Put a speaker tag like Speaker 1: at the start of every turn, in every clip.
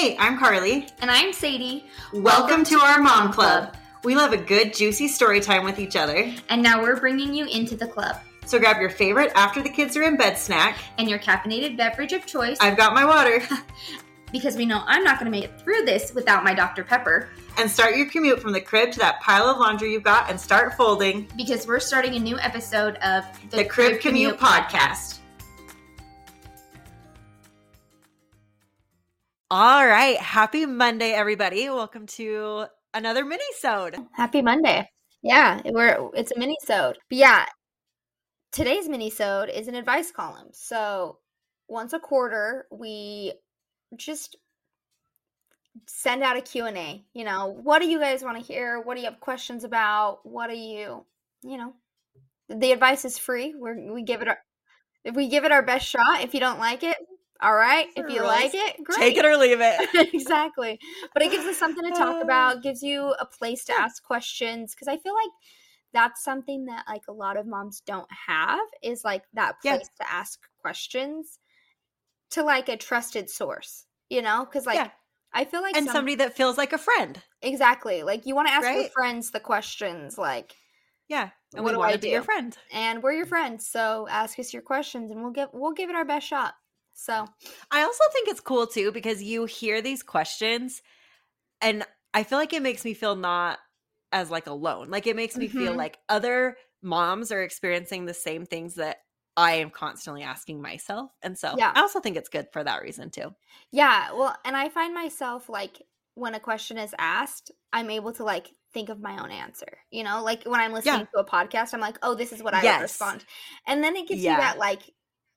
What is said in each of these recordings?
Speaker 1: Hey, I'm Karli.
Speaker 2: And I'm Sadie.
Speaker 1: Welcome, to our Mom Club. We love a good, juicy story time with each other.
Speaker 2: And now we're bringing you into the club.
Speaker 1: So grab your favorite after the kids are in bed snack.
Speaker 2: And your caffeinated beverage of choice.
Speaker 1: I've got my water.
Speaker 2: because we know I'm not going to make it through this without my Dr. Pepper.
Speaker 1: And start your commute from the crib to that pile of laundry you've got and start folding.
Speaker 2: Because we're starting a new episode of
Speaker 1: the, the Crib, Crib, Commute, Commute podcast. podcast. All right. Happy Monday, everybody. Welcome to another mini-sode.
Speaker 2: Happy Monday. Yeah, we're it's a mini-sode. But yeah, today's mini-sode is an advice column. So once a quarter, we just send out a Q&A. You know, what do you guys want to hear? What do you have questions about? What do you, you know, the advice is free. We're, we give it our if we give it our best shot. If you don't like it, all right. If you like it, great.
Speaker 1: Take it or leave it.
Speaker 2: exactly. But it gives us something to talk uh. about, gives you a place to ask questions. Cause I feel like that's something that like a lot of moms don't have is like that place yeah. to ask questions to like a trusted source, you know? Cause like yeah. I feel like
Speaker 1: And some, somebody that feels like a friend.
Speaker 2: Exactly. Like you want to ask right? your friends the questions like
Speaker 1: yeah. And what do I do? Your friend.
Speaker 2: And we're your friends. So ask us your questions and we'll give we'll give it our best shot. So
Speaker 1: I also think it's cool too because you hear these questions and I feel like it makes me feel not as like alone. Like it makes me mm-hmm. feel like other moms are experiencing the same things that I am constantly asking myself. And so yeah. I also think it's good for that reason too.
Speaker 2: Yeah. Well, and I find myself like when a question is asked, I'm able to like think of my own answer. You know, like when I'm listening yeah. to a podcast, I'm like, oh, this is what I yes. would respond. And then it gives yeah. you that like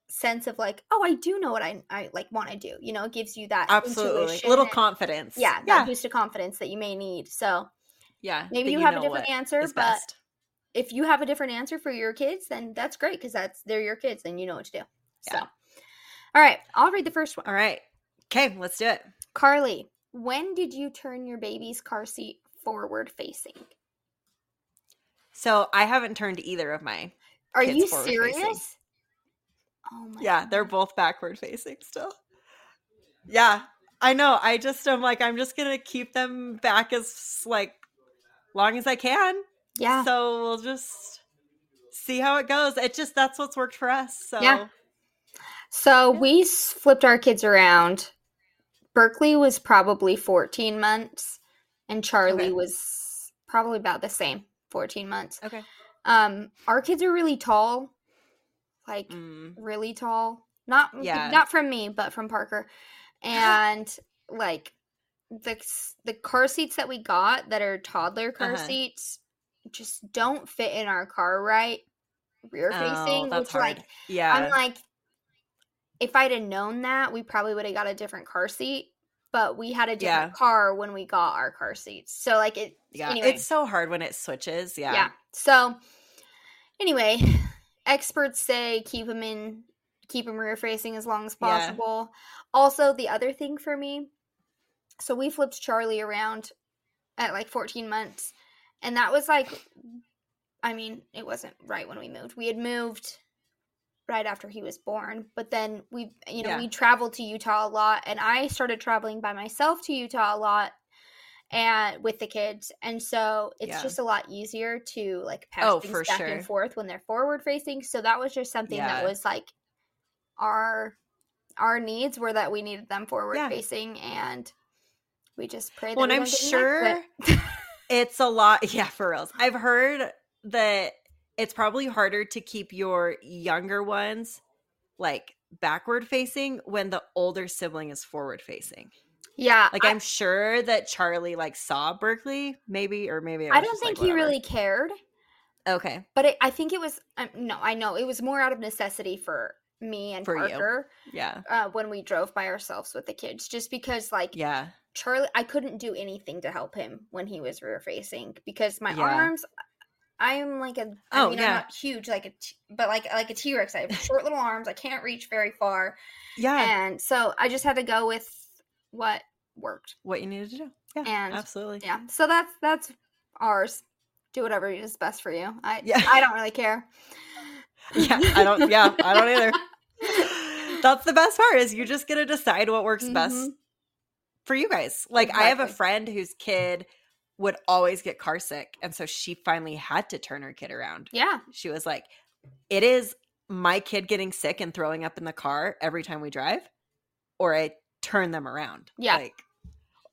Speaker 2: sense of like, oh, I do know what I, I like want to do. You know, it gives you that
Speaker 1: absolutely a little confidence.
Speaker 2: Yeah, that yeah. boost of confidence that you may need. So
Speaker 1: yeah,
Speaker 2: maybe you, you have a different answer, but best. if you have a different answer for your kids, then that's great because that's they're your kids, and you know what to do. Yeah. So, all right, I'll read the first one.
Speaker 1: All right, okay, let's do it.
Speaker 2: Karli, when did you turn your baby's car seat forward facing?
Speaker 1: So I haven't turned either of my.
Speaker 2: Are you serious? Facing.
Speaker 1: Oh my Yeah, God. they're both backward facing still. Yeah, I know. I just am like I'm just gonna keep them back as like long as I can.
Speaker 2: Yeah.
Speaker 1: So we'll just see how it goes. It just that's what's worked for us. So
Speaker 2: yeah. So yeah. we flipped our kids around. Berkeley was probably 14 months, and Charlie okay. was probably about the same, 14 months.
Speaker 1: Okay.
Speaker 2: Um, our kids are really tall, like mm. really tall. Not yeah. not from me, but from Parker. And like the the car seats that we got that are toddler car uh-huh. seats just don't fit in our car right rear facing oh, which hard. like yeah i'm like if i'd have known that we probably would have got a different car seat but we had a different yeah. car when we got our car seats so like it
Speaker 1: yeah anyway. it's so hard when it switches yeah
Speaker 2: yeah so anyway experts say keep them in keep them rear facing as long as possible yeah. also the other thing for me so we flipped charlie around at like 14 months and that was like i mean it wasn't right when we moved we had moved right after he was born but then we you know yeah. we traveled to utah a lot and i started traveling by myself to utah a lot and with the kids and so it's yeah. just a lot easier to like pass oh, things back sure. and forth when they're forward facing so that was just something yeah. that was like our our needs were that we needed them forward yeah. facing and we just pray that well, i'm sure
Speaker 1: it's a lot yeah for reals i've heard that it's probably harder to keep your younger ones like backward facing when the older sibling is forward facing
Speaker 2: yeah.
Speaker 1: Like I, am sure that Charlie like saw Berkeley, maybe, or maybe
Speaker 2: I don't think like, he really cared.
Speaker 1: Okay.
Speaker 2: But it, I think it was um, no, I know it was more out of necessity for me and for Parker.
Speaker 1: You. Yeah.
Speaker 2: Uh, when we drove by ourselves with the kids, just because like
Speaker 1: yeah,
Speaker 2: Charlie, I couldn't do anything to help him when he was rear facing because my yeah. arms. I am like a. I oh, mean, yeah. I'm not huge, like a, t- but like like a T Rex. I have short little arms. I can't reach very far.
Speaker 1: Yeah.
Speaker 2: And so I just had to go with what worked.
Speaker 1: What you needed to do. Yeah. And absolutely.
Speaker 2: Yeah. So that's that's ours. Do whatever is best for you. I yeah. I don't really care.
Speaker 1: Yeah, I don't yeah, I don't either. that's the best part is you just get to decide what works mm-hmm. best for you guys. Like exactly. I have a friend whose kid would always get car sick. And so she finally had to turn her kid around.
Speaker 2: Yeah.
Speaker 1: She was like, it is my kid getting sick and throwing up in the car every time we drive, or I turn them around.
Speaker 2: Yeah.
Speaker 1: Like,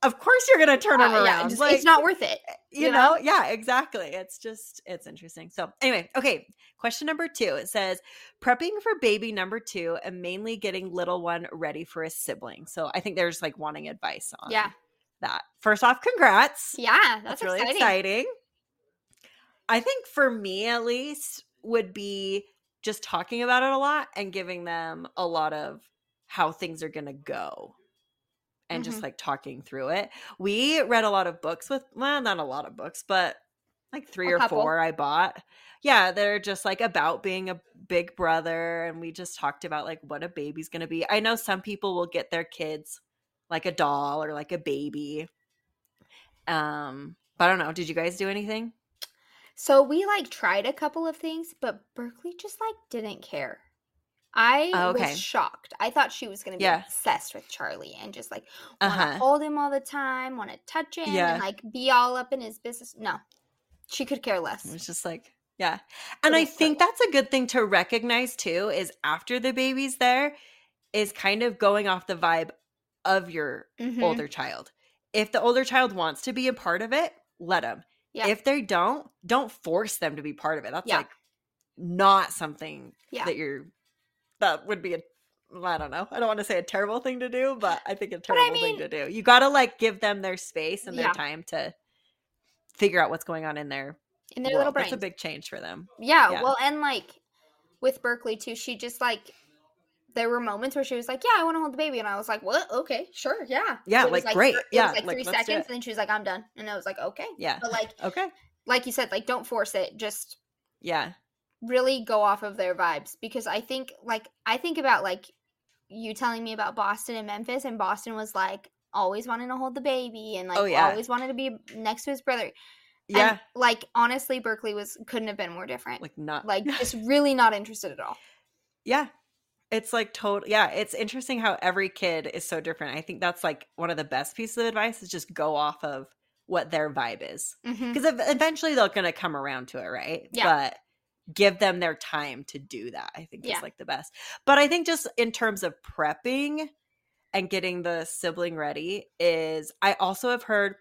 Speaker 1: of course you're gonna turn them uh, around. Yeah,
Speaker 2: just, like, it's not worth it.
Speaker 1: Eh, you, you know? know? Yeah, exactly. It's just it's interesting. So anyway, okay. Question number two. It says prepping for baby number two and mainly getting little one ready for a sibling. So I think they're just like wanting advice on
Speaker 2: yeah
Speaker 1: that. First off, congrats.
Speaker 2: Yeah, that's,
Speaker 1: that's really exciting. exciting. I think for me at least would be just talking about it a lot and giving them a lot of how things are going to go and mm-hmm. just like talking through it. We read a lot of books with, well, not a lot of books, but like three a or couple. four I bought. Yeah, they're just like about being a big brother. And we just talked about like what a baby's going to be. I know some people will get their kids like a doll or like a baby. Um, but I don't know. Did you guys do anything?
Speaker 2: So we like tried a couple of things, but Berkeley just like didn't care. I oh, okay. was shocked. I thought she was going to be yeah. obsessed with Charlie and just like want to uh-huh. hold him all the time, want to touch him, yeah. and like be all up in his business. No, she could care less.
Speaker 1: It was just like, yeah. And I think that's a good thing to recognize too is after the baby's there, is kind of going off the vibe of your mm-hmm. older child. If the older child wants to be a part of it, let them. Yeah. If they don't, don't force them to be part of it. That's like not something that you're that would be a I don't know. I don't want to say a terrible thing to do, but I think a terrible I mean, thing to do. You got to like give them their space and their yeah. time to figure out what's going on in their
Speaker 2: in their world. little brain.
Speaker 1: That's a big change for them.
Speaker 2: Yeah, yeah, well, and like with Berkeley too, she just like there were moments where she was like, "Yeah, I want to hold the baby," and I was like, "What? Okay, sure, yeah."
Speaker 1: Yeah, like,
Speaker 2: like,
Speaker 1: great.
Speaker 2: It
Speaker 1: yeah,
Speaker 2: was like, like three seconds, and then she was like, "I'm done," and I was like, "Okay."
Speaker 1: Yeah.
Speaker 2: But like,
Speaker 1: okay,
Speaker 2: like you said, like don't force it. Just
Speaker 1: yeah,
Speaker 2: really go off of their vibes because I think like I think about like you telling me about Boston and Memphis, and Boston was like always wanting to hold the baby and like oh, yeah. always wanted to be next to his brother.
Speaker 1: Yeah. And,
Speaker 2: like honestly, Berkeley was couldn't have been more different.
Speaker 1: Like not
Speaker 2: like just really not interested at all.
Speaker 1: Yeah, it's like total yeah, it's interesting how every kid is so different. I think that's like one of the best pieces of advice is just go off of what their vibe is. Because mm-hmm. eventually they're going to come around to it, right?
Speaker 2: Yeah.
Speaker 1: But give them their time to do that. I think yeah. is like the best. But I think just in terms of prepping and getting the sibling ready is I also have heard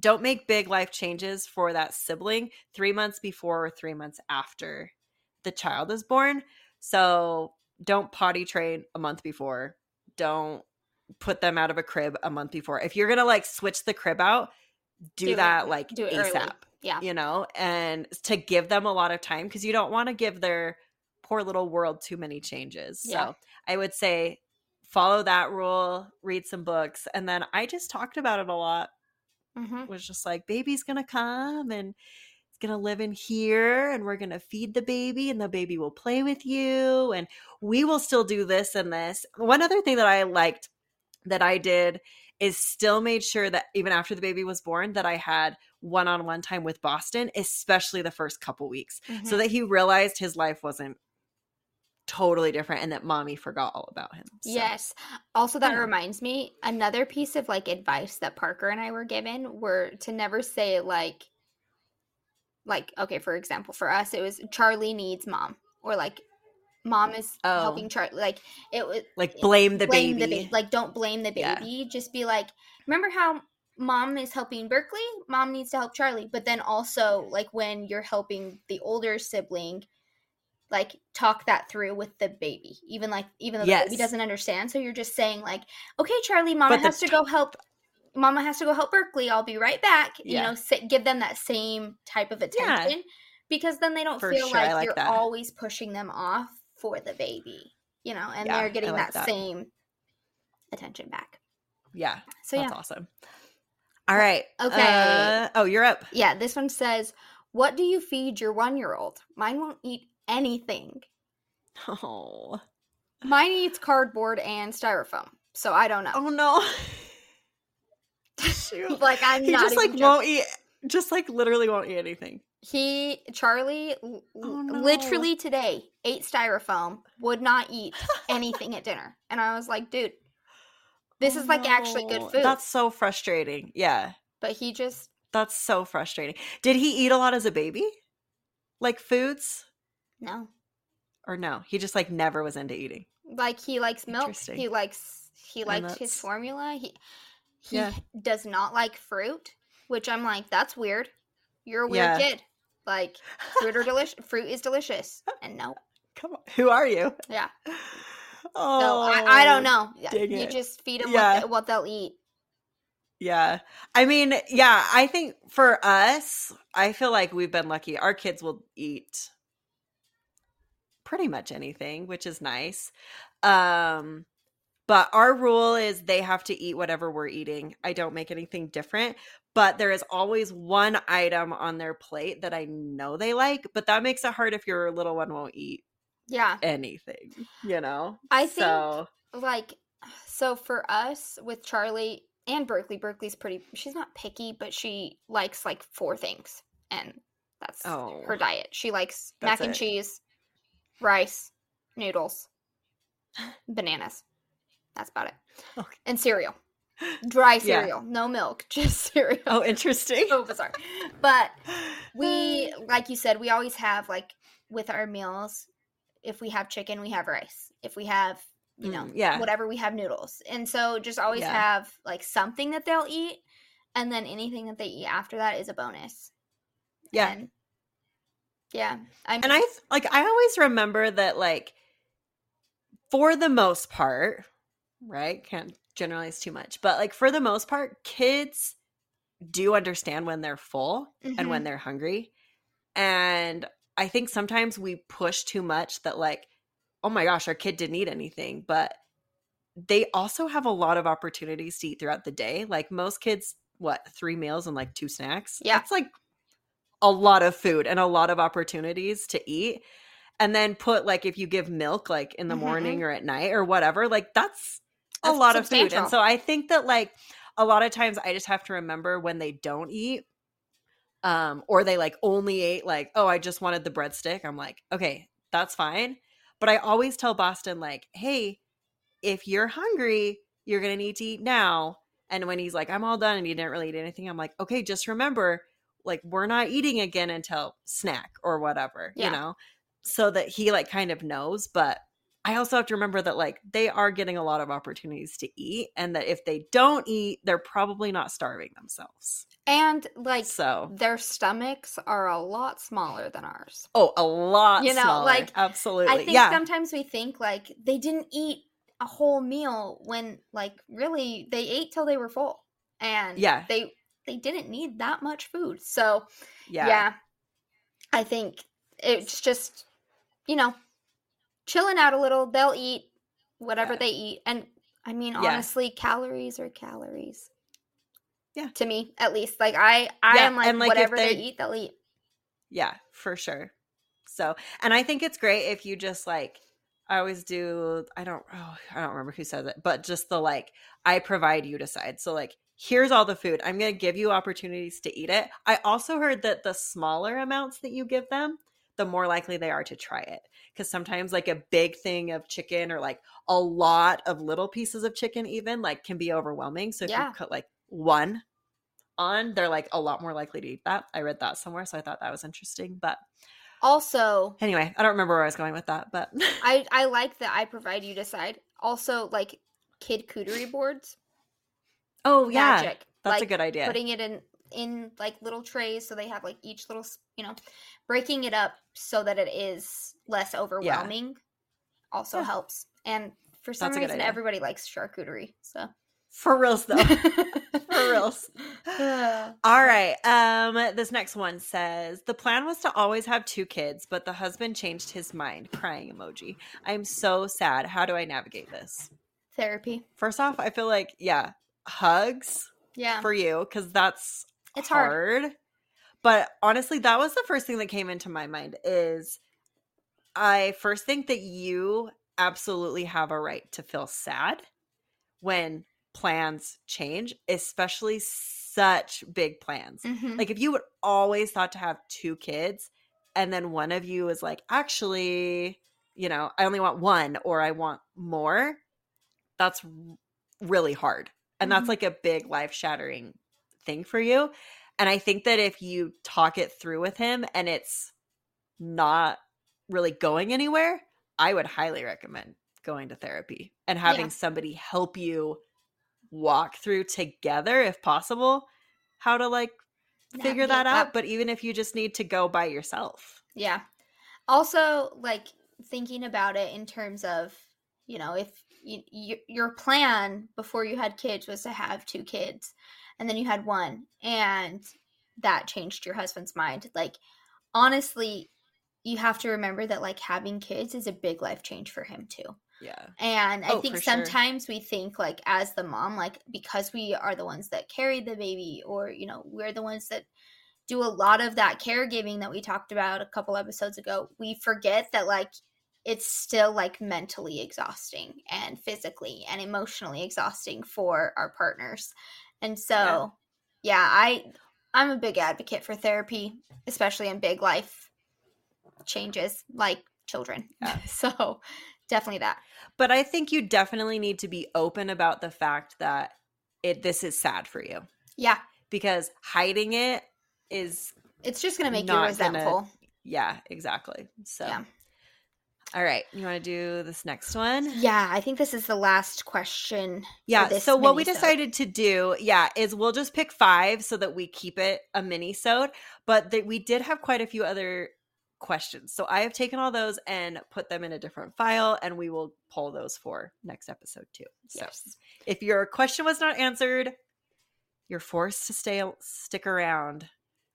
Speaker 1: don't make big life changes for that sibling 3 months before or 3 months after the child is born. So don't potty train a month before. Don't put them out of a crib a month before. If you're gonna like switch the crib out, do, do that it, like do ASAP. Early.
Speaker 2: Yeah.
Speaker 1: You know, and to give them a lot of time because you don't want to give their poor little world too many changes. Yeah. So I would say follow that rule, read some books, and then I just talked about it a lot. Mm-hmm. Was just like baby's gonna come and it's going to live in here and we're going to feed the baby and the baby will play with you and we will still do this and this. One other thing that I liked that I did is still made sure that even after the baby was born that I had one-on-one time with Boston, especially the first couple weeks, mm-hmm. so that he realized his life wasn't totally different and that mommy forgot all about him.
Speaker 2: So. Yes. Also that reminds me another piece of like advice that Parker and I were given were to never say like like okay for example for us it was charlie needs mom or like mom is oh. helping charlie like it was
Speaker 1: like blame the blame baby. the
Speaker 2: like don't blame the baby yeah. just be like remember how mom is helping berkeley mom needs to help charlie but then also like when you're helping the older sibling like talk that through with the baby even like even though yes. the baby doesn't understand so you're just saying like okay charlie mama has to go help mama has to go help Berkeley. I'll be right back. Yeah. You know, sit, give them that same type of attention yeah. because then they don't for feel sure. like, like, you're that. always pushing them off for the baby, you know, and yeah, they're getting like that, that, same attention back.
Speaker 1: Yeah. So that's yeah. awesome. All right.
Speaker 2: Okay.
Speaker 1: Uh, oh, you're up.
Speaker 2: Yeah. This one says, What do you feed your one year old? Mine won't eat anything.
Speaker 1: Oh.
Speaker 2: Mine eats cardboard and styrofoam. So I don't know.
Speaker 1: Oh, no.
Speaker 2: Like I'm
Speaker 1: he
Speaker 2: not
Speaker 1: just like joking. won't eat just like literally won't eat anything.
Speaker 2: He Charlie oh, no. literally today ate styrofoam, would not eat anything at dinner. And I was like, dude, This oh, is like no. actually good food.
Speaker 1: That's so frustrating. Yeah.
Speaker 2: But he just
Speaker 1: That's so frustrating. Did he eat a lot as a baby? Like foods?
Speaker 2: No.
Speaker 1: Or no? He just like never was into eating.
Speaker 2: Like he likes milk. He likes he likes his formula. He he yeah. does not like fruit, which I'm like, that's weird. You're a weird yeah. kid. Like fruit are delicious. fruit is delicious, and no.
Speaker 1: Come on, who are you?
Speaker 2: Yeah. Oh, so I, I don't know. you it. just feed them yeah. what, what they'll eat.
Speaker 1: Yeah. I mean, yeah, I think for us, I feel like we've been lucky. Our kids will eat pretty much anything, which is nice. Um but our rule is they have to eat whatever we're eating. I don't make anything different, but there is always one item on their plate that I know they like, but that makes it hard if your little one won't eat
Speaker 2: yeah
Speaker 1: anything, you know.
Speaker 2: I think so, like so for us with Charlie and Berkeley, Berkeley's pretty she's not picky, but she likes like four things and that's oh, her diet. She likes mac and it. cheese, rice, noodles, bananas. That's about it. Okay. And cereal. Dry cereal, yeah. no milk, just cereal.
Speaker 1: Oh, interesting.
Speaker 2: so bizarre. But we, like you said, we always have like with our meals. If we have chicken, we have rice. If we have, you know, mm, yeah, whatever, we have noodles. And so just always yeah. have like something that they'll eat, and then anything that they eat after that is a bonus.
Speaker 1: Yeah. And,
Speaker 2: yeah.
Speaker 1: I'm, and I like I always remember that like for the most part, right? Can't generalize too much, but like for the most part, kids do understand when they're full mm-hmm. and when mm-hmm. they're hungry. And I think sometimes we push too much that, like, oh my gosh, our kid didn't eat anything. But they also have a lot of opportunities to eat throughout the day. Like most kids, what, three meals and like two snacks?
Speaker 2: Yeah.
Speaker 1: It's like a lot of food and a lot of opportunities to eat. And then put like if you give milk like in the mm-hmm. morning or at night or whatever, like that's a lot of food. And so I think that like a lot of times I just have to remember when they don't eat um or they like only ate like oh I just wanted the breadstick. I'm like, "Okay, that's fine." But I always tell Boston like, "Hey, if you're hungry, you're going to need to eat now." And when he's like, "I'm all done," and he didn't really eat anything, I'm like, "Okay, just remember like we're not eating again until snack or whatever, yeah. you know?" So that he like kind of knows, but I also have to remember that like they are getting a lot of opportunities to eat and that if they don't eat, they're probably not starving themselves.
Speaker 2: And like so their stomachs are a lot smaller than ours.
Speaker 1: Oh, a lot you know, smaller. like absolutely.
Speaker 2: I think
Speaker 1: yeah.
Speaker 2: sometimes we think like they didn't eat a whole meal when like really they ate till they were full. And yeah, they they didn't need that much food. So yeah. yeah I think it's just you know, chilling out a little. They'll eat whatever yeah. they eat. And I mean, yeah. honestly, calories are calories.
Speaker 1: Yeah.
Speaker 2: To me, at least. Like I I yeah. am like, like whatever they eat, they'll eat.
Speaker 1: Yeah, for sure. So and I think it's great if you just like I always do I don't oh I don't remember who says it, but just the like I provide you decide. So like here's all the food. I'm going to give you opportunities to eat it. I also heard that the smaller amounts that you give them, the more likely they are to try it. Because sometimes like a big thing of chicken or like a lot of little pieces of chicken even like can be overwhelming. So if yeah. you cut like one on they're like a lot more likely to eat that. I read that somewhere so i thought that was interesting but
Speaker 2: also
Speaker 1: anyway i don't remember where i was going with that but
Speaker 2: i i like that i provide you decide also like kid cootery boards.
Speaker 1: Oh yeah. Magic. that's like, a good idea.
Speaker 2: putting it in in like little trays so they have like each little you know breaking it up so that it is less overwhelming yeah. also yeah. helps and for some That's reason everybody likes charcuterie so.
Speaker 1: For reals though. For reals. All right um this next one says the plan was to always have two kids but the husband changed his mind. Crying emoji. I'm so sad. How do i navigate this?
Speaker 2: Therapy.
Speaker 1: First off i feel like yeah hugs
Speaker 2: yeah.
Speaker 1: for you because that's
Speaker 2: it's hard. hard.
Speaker 1: But honestly, that was the first thing that came into my mind is I first think that you absolutely have a right to feel sad when plans change, especially such big plans. Mm-hmm. Like if you would always thought to have two kids and then one of you is like, actually, you know, I only want one or I want more, that's really hard. And that's
Speaker 2: Mhm.
Speaker 1: like a big life shattering thing for you. And I think that if you talk it through with him and it's not really going anywhere, I would highly recommend going to therapy and having
Speaker 2: Yeah.
Speaker 1: somebody help you walk through together if possible how to like figure that
Speaker 2: Navigate
Speaker 1: out but even if you just need to go by yourself
Speaker 2: Yeah. Also, like thinking about it in terms of, you know, if you, you, your plan before you had kids was to have two kids and then you had one and that changed your husband's mind. Like, honestly, you have to remember that like having kids is a big life change for him too.
Speaker 1: yeah
Speaker 2: And I
Speaker 1: Oh,
Speaker 2: think
Speaker 1: for sure.
Speaker 2: sometimes we think like as the mom, like because we are the ones that carry the baby or, you know, we're the ones that do a lot of that caregiving that we talked about a couple episodes ago, we forget that like it's still like mentally exhausting and physically and emotionally exhausting for our partners. And so yeah, I I'm a big advocate for therapy, especially in big life changes like children.
Speaker 1: Yeah.
Speaker 2: so definitely that.
Speaker 1: but i think you definitely need to be open about the fact that it this is sad for you
Speaker 2: Yeah.
Speaker 1: because hiding it is
Speaker 2: It's just gonna make you
Speaker 1: Not gonna-
Speaker 2: resentful.
Speaker 1: yeah exactly so
Speaker 2: Yeah.
Speaker 1: All right you want to do this next one
Speaker 2: Yeah, I think this is the last question.
Speaker 1: Yeah. So what we decided to do, yeah, is we'll just pick five so that we keep it a mini sode. But that we did have quite a few other questions. So I have taken all those and put them in a different file and we will pull those for next episode too. So
Speaker 2: Yes.
Speaker 1: if your question was not answered, you're forced to stay stick around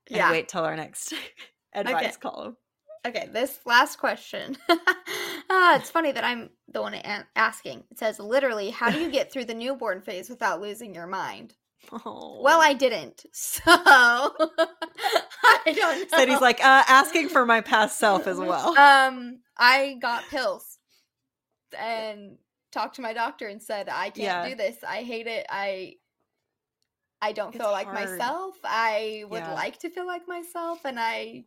Speaker 1: and
Speaker 2: Yeah.
Speaker 1: wait till our next advice
Speaker 2: Okay.
Speaker 1: column.
Speaker 2: Okay, this last question. ah, it's funny that I'm the one asking. It says literally, how do you get through the newborn phase without losing your mind?
Speaker 1: Oh.
Speaker 2: Well, I didn't. So I don't know.
Speaker 1: said he's like uh, asking for my past self as well.
Speaker 2: um, I got pills and talked to my doctor and said I can't
Speaker 1: Yeah.
Speaker 2: do this. I hate it. I I don't
Speaker 1: It's
Speaker 2: feel like
Speaker 1: hard.
Speaker 2: myself. I would
Speaker 1: Yeah.
Speaker 2: like to feel like myself and I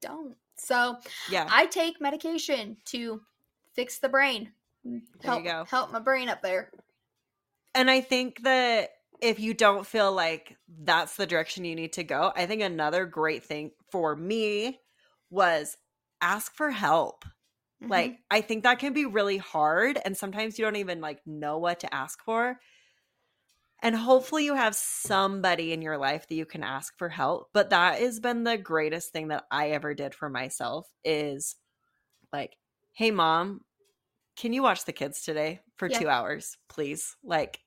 Speaker 2: don't. So,
Speaker 1: yeah.
Speaker 2: I take medication to fix the brain.
Speaker 1: There
Speaker 2: help. Help my brain up there.
Speaker 1: And I think that if you don't feel like that's the direction you need to go, I think another great thing for me was ask for help.
Speaker 2: Mhm.
Speaker 1: Like I think that can be really hard and sometimes you don't even like know what to ask for. And hopefully you have somebody in your life that you can ask for help, but that has been the greatest thing that I ever did for myself is like, "Hey mom, can you watch the kids today for
Speaker 2: Yeah.
Speaker 1: 2 hours, please?" Like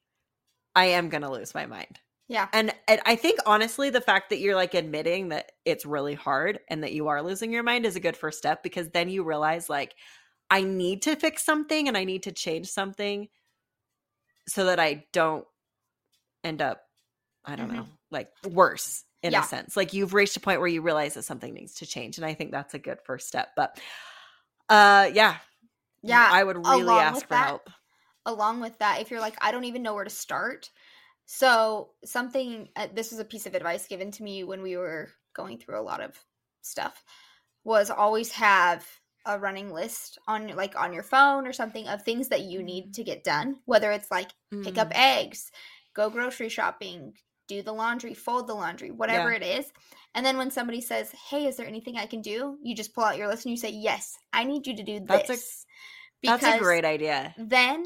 Speaker 1: I am going to lose my mind.
Speaker 2: yeah.
Speaker 1: And, and I think honestly, the fact that you're like admitting that it's really hard and that you are losing your mind is a good first step because then you realize like I need to fix something and I need to change something so that I don't end up, I don't
Speaker 2: Mhm.
Speaker 1: know, like worse in
Speaker 2: Yeah.
Speaker 1: a sense. Like you've reached a point where you realize that something needs to change. And I think that's a good first step. But uh yeah.
Speaker 2: Yeah.
Speaker 1: I would really
Speaker 2: along
Speaker 1: ask for
Speaker 2: that-
Speaker 1: help.
Speaker 2: along with that, if you're like, I don't even know where to start. So, something, uh, this was a piece of advice given to me when we were going through a lot of stuff, was always have a running list on like on your phone or something of things that you need to get done whether it's like pick up
Speaker 1: Mm.
Speaker 2: eggs go grocery shopping do the laundry fold the laundry whatever
Speaker 1: Yeah.
Speaker 2: it is and then when somebody says hey is there anything i can do you just pull out your list and you say yes i need you to do
Speaker 1: That's a-
Speaker 2: this
Speaker 1: That's a great idea.
Speaker 2: then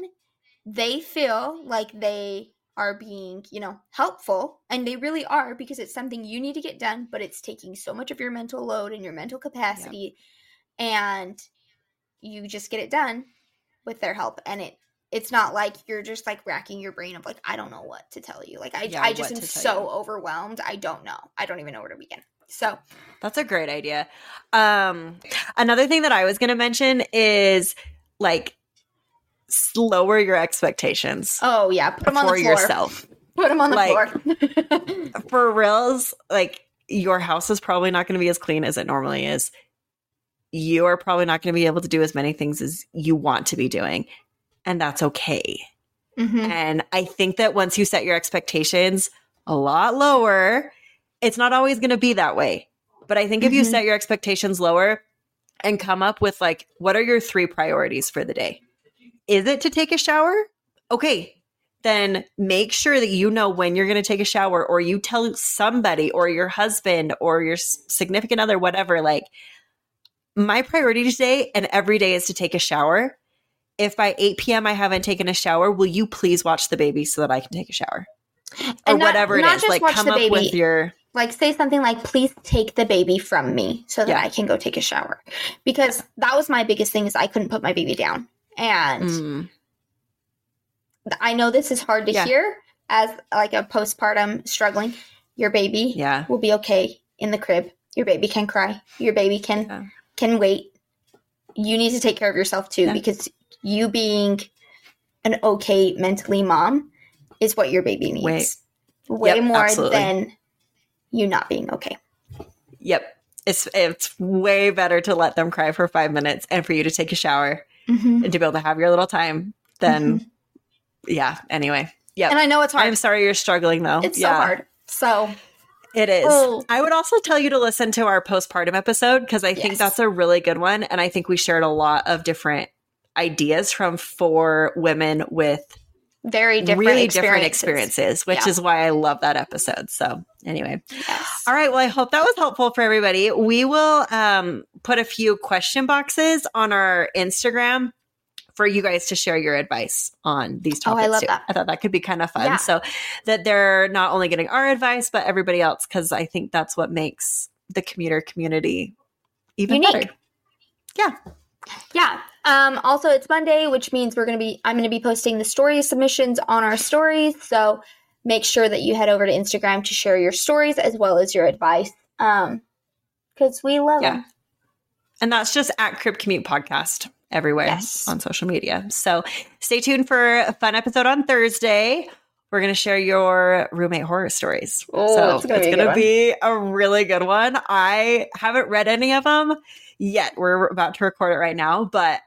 Speaker 2: they feel like they are being, you know, helpful and they really are because it's something you need to get done, but it's taking so much of your mental load and your mental capacity and you just get it done with their help and it it's not like you're just like racking your brain of like I don't know what to tell you. Like I
Speaker 1: Yeah,
Speaker 2: I just am so
Speaker 1: you.
Speaker 2: overwhelmed. I don't know. I don't even know where to begin. So,
Speaker 1: That's a great idea. Um, another thing that I was going to mention is like lower your expectations
Speaker 2: oh yeah, put them on the floor.
Speaker 1: yourself.
Speaker 2: Put them on the
Speaker 1: Like-
Speaker 2: floor.
Speaker 1: For reals, like your house is probably not going to be as clean as it normally is. You are probably not going to be able to do as many things as you want to be doing, and that's okay.
Speaker 2: Mhm.
Speaker 1: And I think that once you set your expectations a lot lower, it's not always going to be that way. But I think if you
Speaker 2: Mhm.
Speaker 1: set your expectations lower and come up with like, what are your three priorities for the day? Is it to take a shower? Okay, then make sure that you know when you're going to take a shower or you tell somebody or your husband or your significant other, whatever, like, my priority today and every day is to take a shower. If by 8 p.m. I haven't taken a shower, will you please watch the baby so that I can take a shower? Or not, whatever it is. Like come up baby. with your
Speaker 2: like say something like please take the baby from me so that yeah. I can go take a shower. Because that was my biggest thing is I couldn't put my baby down. And mm. I know this is hard to yeah. hear as like a postpartum struggling. Your baby
Speaker 1: yeah.
Speaker 2: will be okay in the crib. Your baby can cry. Your baby can yeah. can wait. You need to take care of yourself too yeah. because you being an okay mentally mom is what your baby needs. Wait. Way yep, more absolutely. than you not being okay.
Speaker 1: Yep. It's it's way better to let them cry for 5 minutes and for you to take a shower mm-hmm. and to be able to have your little time than mm-hmm yeah. Anyway, yeah.
Speaker 2: And I know it's hard.
Speaker 1: I'm sorry you're struggling though.
Speaker 2: It's yeah. so hard. So
Speaker 1: it is. Oh. I would also tell you to listen to our postpartum episode because I yes. think that's a really good one. And I think we shared a lot of different ideas from four women with
Speaker 2: very different really experiences. different experiences,
Speaker 1: which yeah. is why I love that episode. So anyway. Yes. All right. Well, I hope that was helpful for everybody. We will um, put a few question boxes on our Instagram for you guys to share your advice on these topics.
Speaker 2: Oh, I love
Speaker 1: too.
Speaker 2: that.
Speaker 1: I thought that could be kind of fun. Yeah. So that they're not only getting our advice, but everybody else, because I think that's what makes the commuter community even Unique. better. Yeah.
Speaker 2: Yeah. Um, also, it's Monday, which means we're going to be, I'm going to be posting the story submissions on our stories. So make sure that you head over to Instagram to share your stories as well as your advice. Um, because we love yeah. them.
Speaker 1: And that's just at Crib Commute Podcast everywhere yes. on social media. So stay tuned for a fun episode on Thursday. We're going to share your roommate horror stories. Oh, so it's going to be a really good one. I haven't read any of them yet. We're about to record it right now, but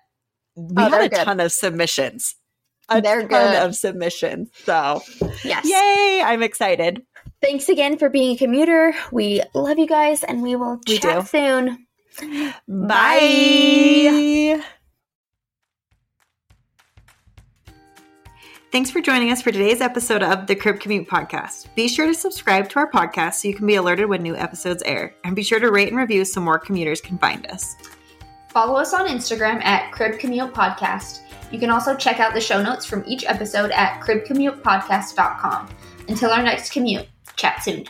Speaker 1: we oh, had a good. ton of submissions. A they're ton good. of submissions. So, yes. Yay! I'm excited.
Speaker 2: Thanks again for being a commuter. We love you guys and we will we chat do. soon.
Speaker 1: Bye. Bye. Thanks for joining us for today's episode of the Crib Commute Podcast. Be sure to subscribe to our podcast so you can be alerted when new episodes air. And be sure to rate and review so more commuters can find us.
Speaker 2: Follow us on Instagram at Crib Commute Podcast. You can also check out the show notes from each episode at cribcommutepodcast.com. Until our next commute, chat soon.